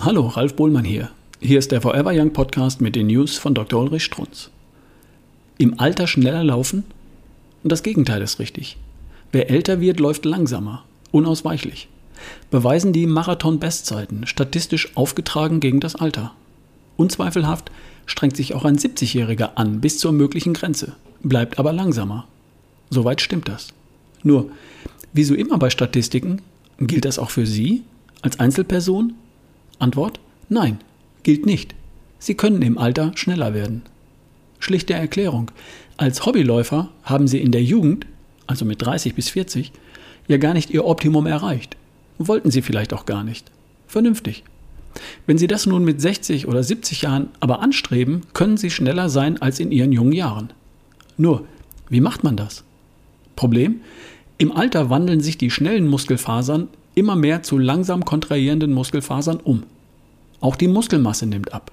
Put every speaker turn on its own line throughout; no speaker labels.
Hallo, Ralf Bohlmann hier. Hier ist der Forever Young Podcast mit den News von Dr. Ulrich Strunz. Im Alter schneller laufen? Und das Gegenteil ist richtig. Wer älter wird, läuft langsamer, unausweichlich. Beweisen die Marathon-Bestzeiten, statistisch aufgetragen gegen das Alter. Unzweifelhaft strengt sich auch ein 70-Jähriger an bis zur möglichen Grenze, bleibt aber langsamer. Soweit stimmt das. Nur, wie so immer bei Statistiken, gilt das auch für Sie als Einzelperson? Antwort: Nein, gilt nicht. Sie können im Alter schneller werden. Schlichte Erklärung. Als Hobbyläufer haben Sie in der Jugend, also mit 30 bis 40, ja gar nicht Ihr Optimum erreicht. Wollten Sie vielleicht auch gar nicht. Vernünftig. Wenn Sie das nun mit 60 oder 70 Jahren aber anstreben, können Sie schneller sein als in Ihren jungen Jahren. Nur, wie macht man das? Problem? Im Alter wandeln sich die schnellen Muskelfasern immer mehr zu langsam kontrahierenden Muskelfasern um. Auch die Muskelmasse nimmt ab.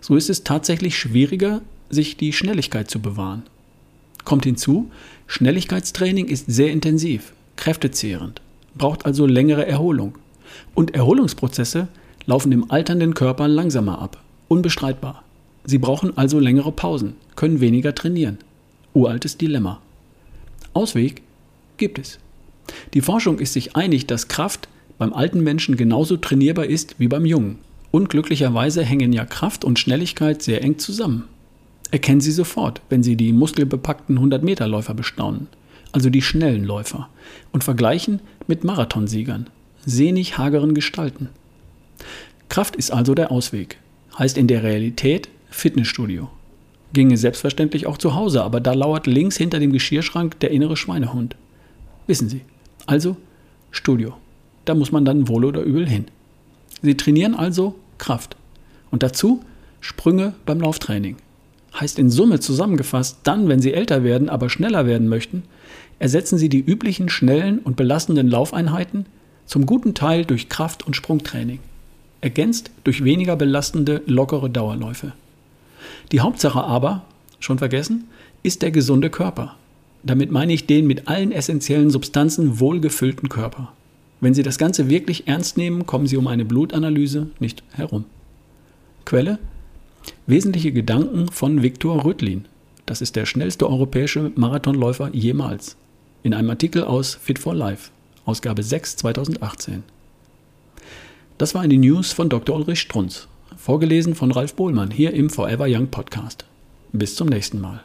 So ist es tatsächlich schwieriger, sich die Schnelligkeit zu bewahren. Kommt hinzu, Schnelligkeitstraining ist sehr intensiv, kräftezehrend, braucht also längere Erholung. Und Erholungsprozesse laufen im alternden Körper langsamer ab, unbestreitbar. Sie brauchen also längere Pausen, können weniger trainieren. Uraltes Dilemma. Ausweg gibt es. Die Forschung ist sich einig, dass Kraft beim alten Menschen genauso trainierbar ist wie beim Jungen. Unglücklicherweise hängen ja Kraft und Schnelligkeit sehr eng zusammen. Erkennen Sie sofort, wenn Sie die muskelbepackten 100-Meter-Läufer bestaunen, also die schnellen Läufer, und vergleichen mit Marathonsiegern, sehnig hageren Gestalten. Kraft ist also der Ausweg, heißt in der Realität Fitnessstudio. Ginge selbstverständlich auch zu Hause, aber da lauert links hinter dem Geschirrschrank der innere Schweinehund. Wissen Sie. Also Studio. Da muss man dann wohl oder übel hin. Sie trainieren also Kraft. Und dazu Sprünge beim Lauftraining. Heißt in Summe zusammengefasst, dann, wenn Sie älter werden, aber schneller werden möchten, ersetzen Sie die üblichen schnellen und belastenden Laufeinheiten zum guten Teil durch Kraft- und Sprungtraining. Ergänzt durch weniger belastende, lockere Dauerläufe. Die Hauptsache aber, schon vergessen, ist der gesunde Körper. Damit meine ich den mit allen essentiellen Substanzen wohlgefüllten Körper. Wenn Sie das Ganze wirklich ernst nehmen, kommen Sie um eine Blutanalyse nicht herum. Quelle? Wesentliche Gedanken von Viktor Rötlin. Das ist der schnellste europäische Marathonläufer jemals. In einem Artikel aus Fit for Life, Ausgabe 6 2018. Das war eine News von Dr. Ulrich Strunz, vorgelesen von Ralf Bohlmann hier im Forever Young Podcast. Bis zum nächsten Mal.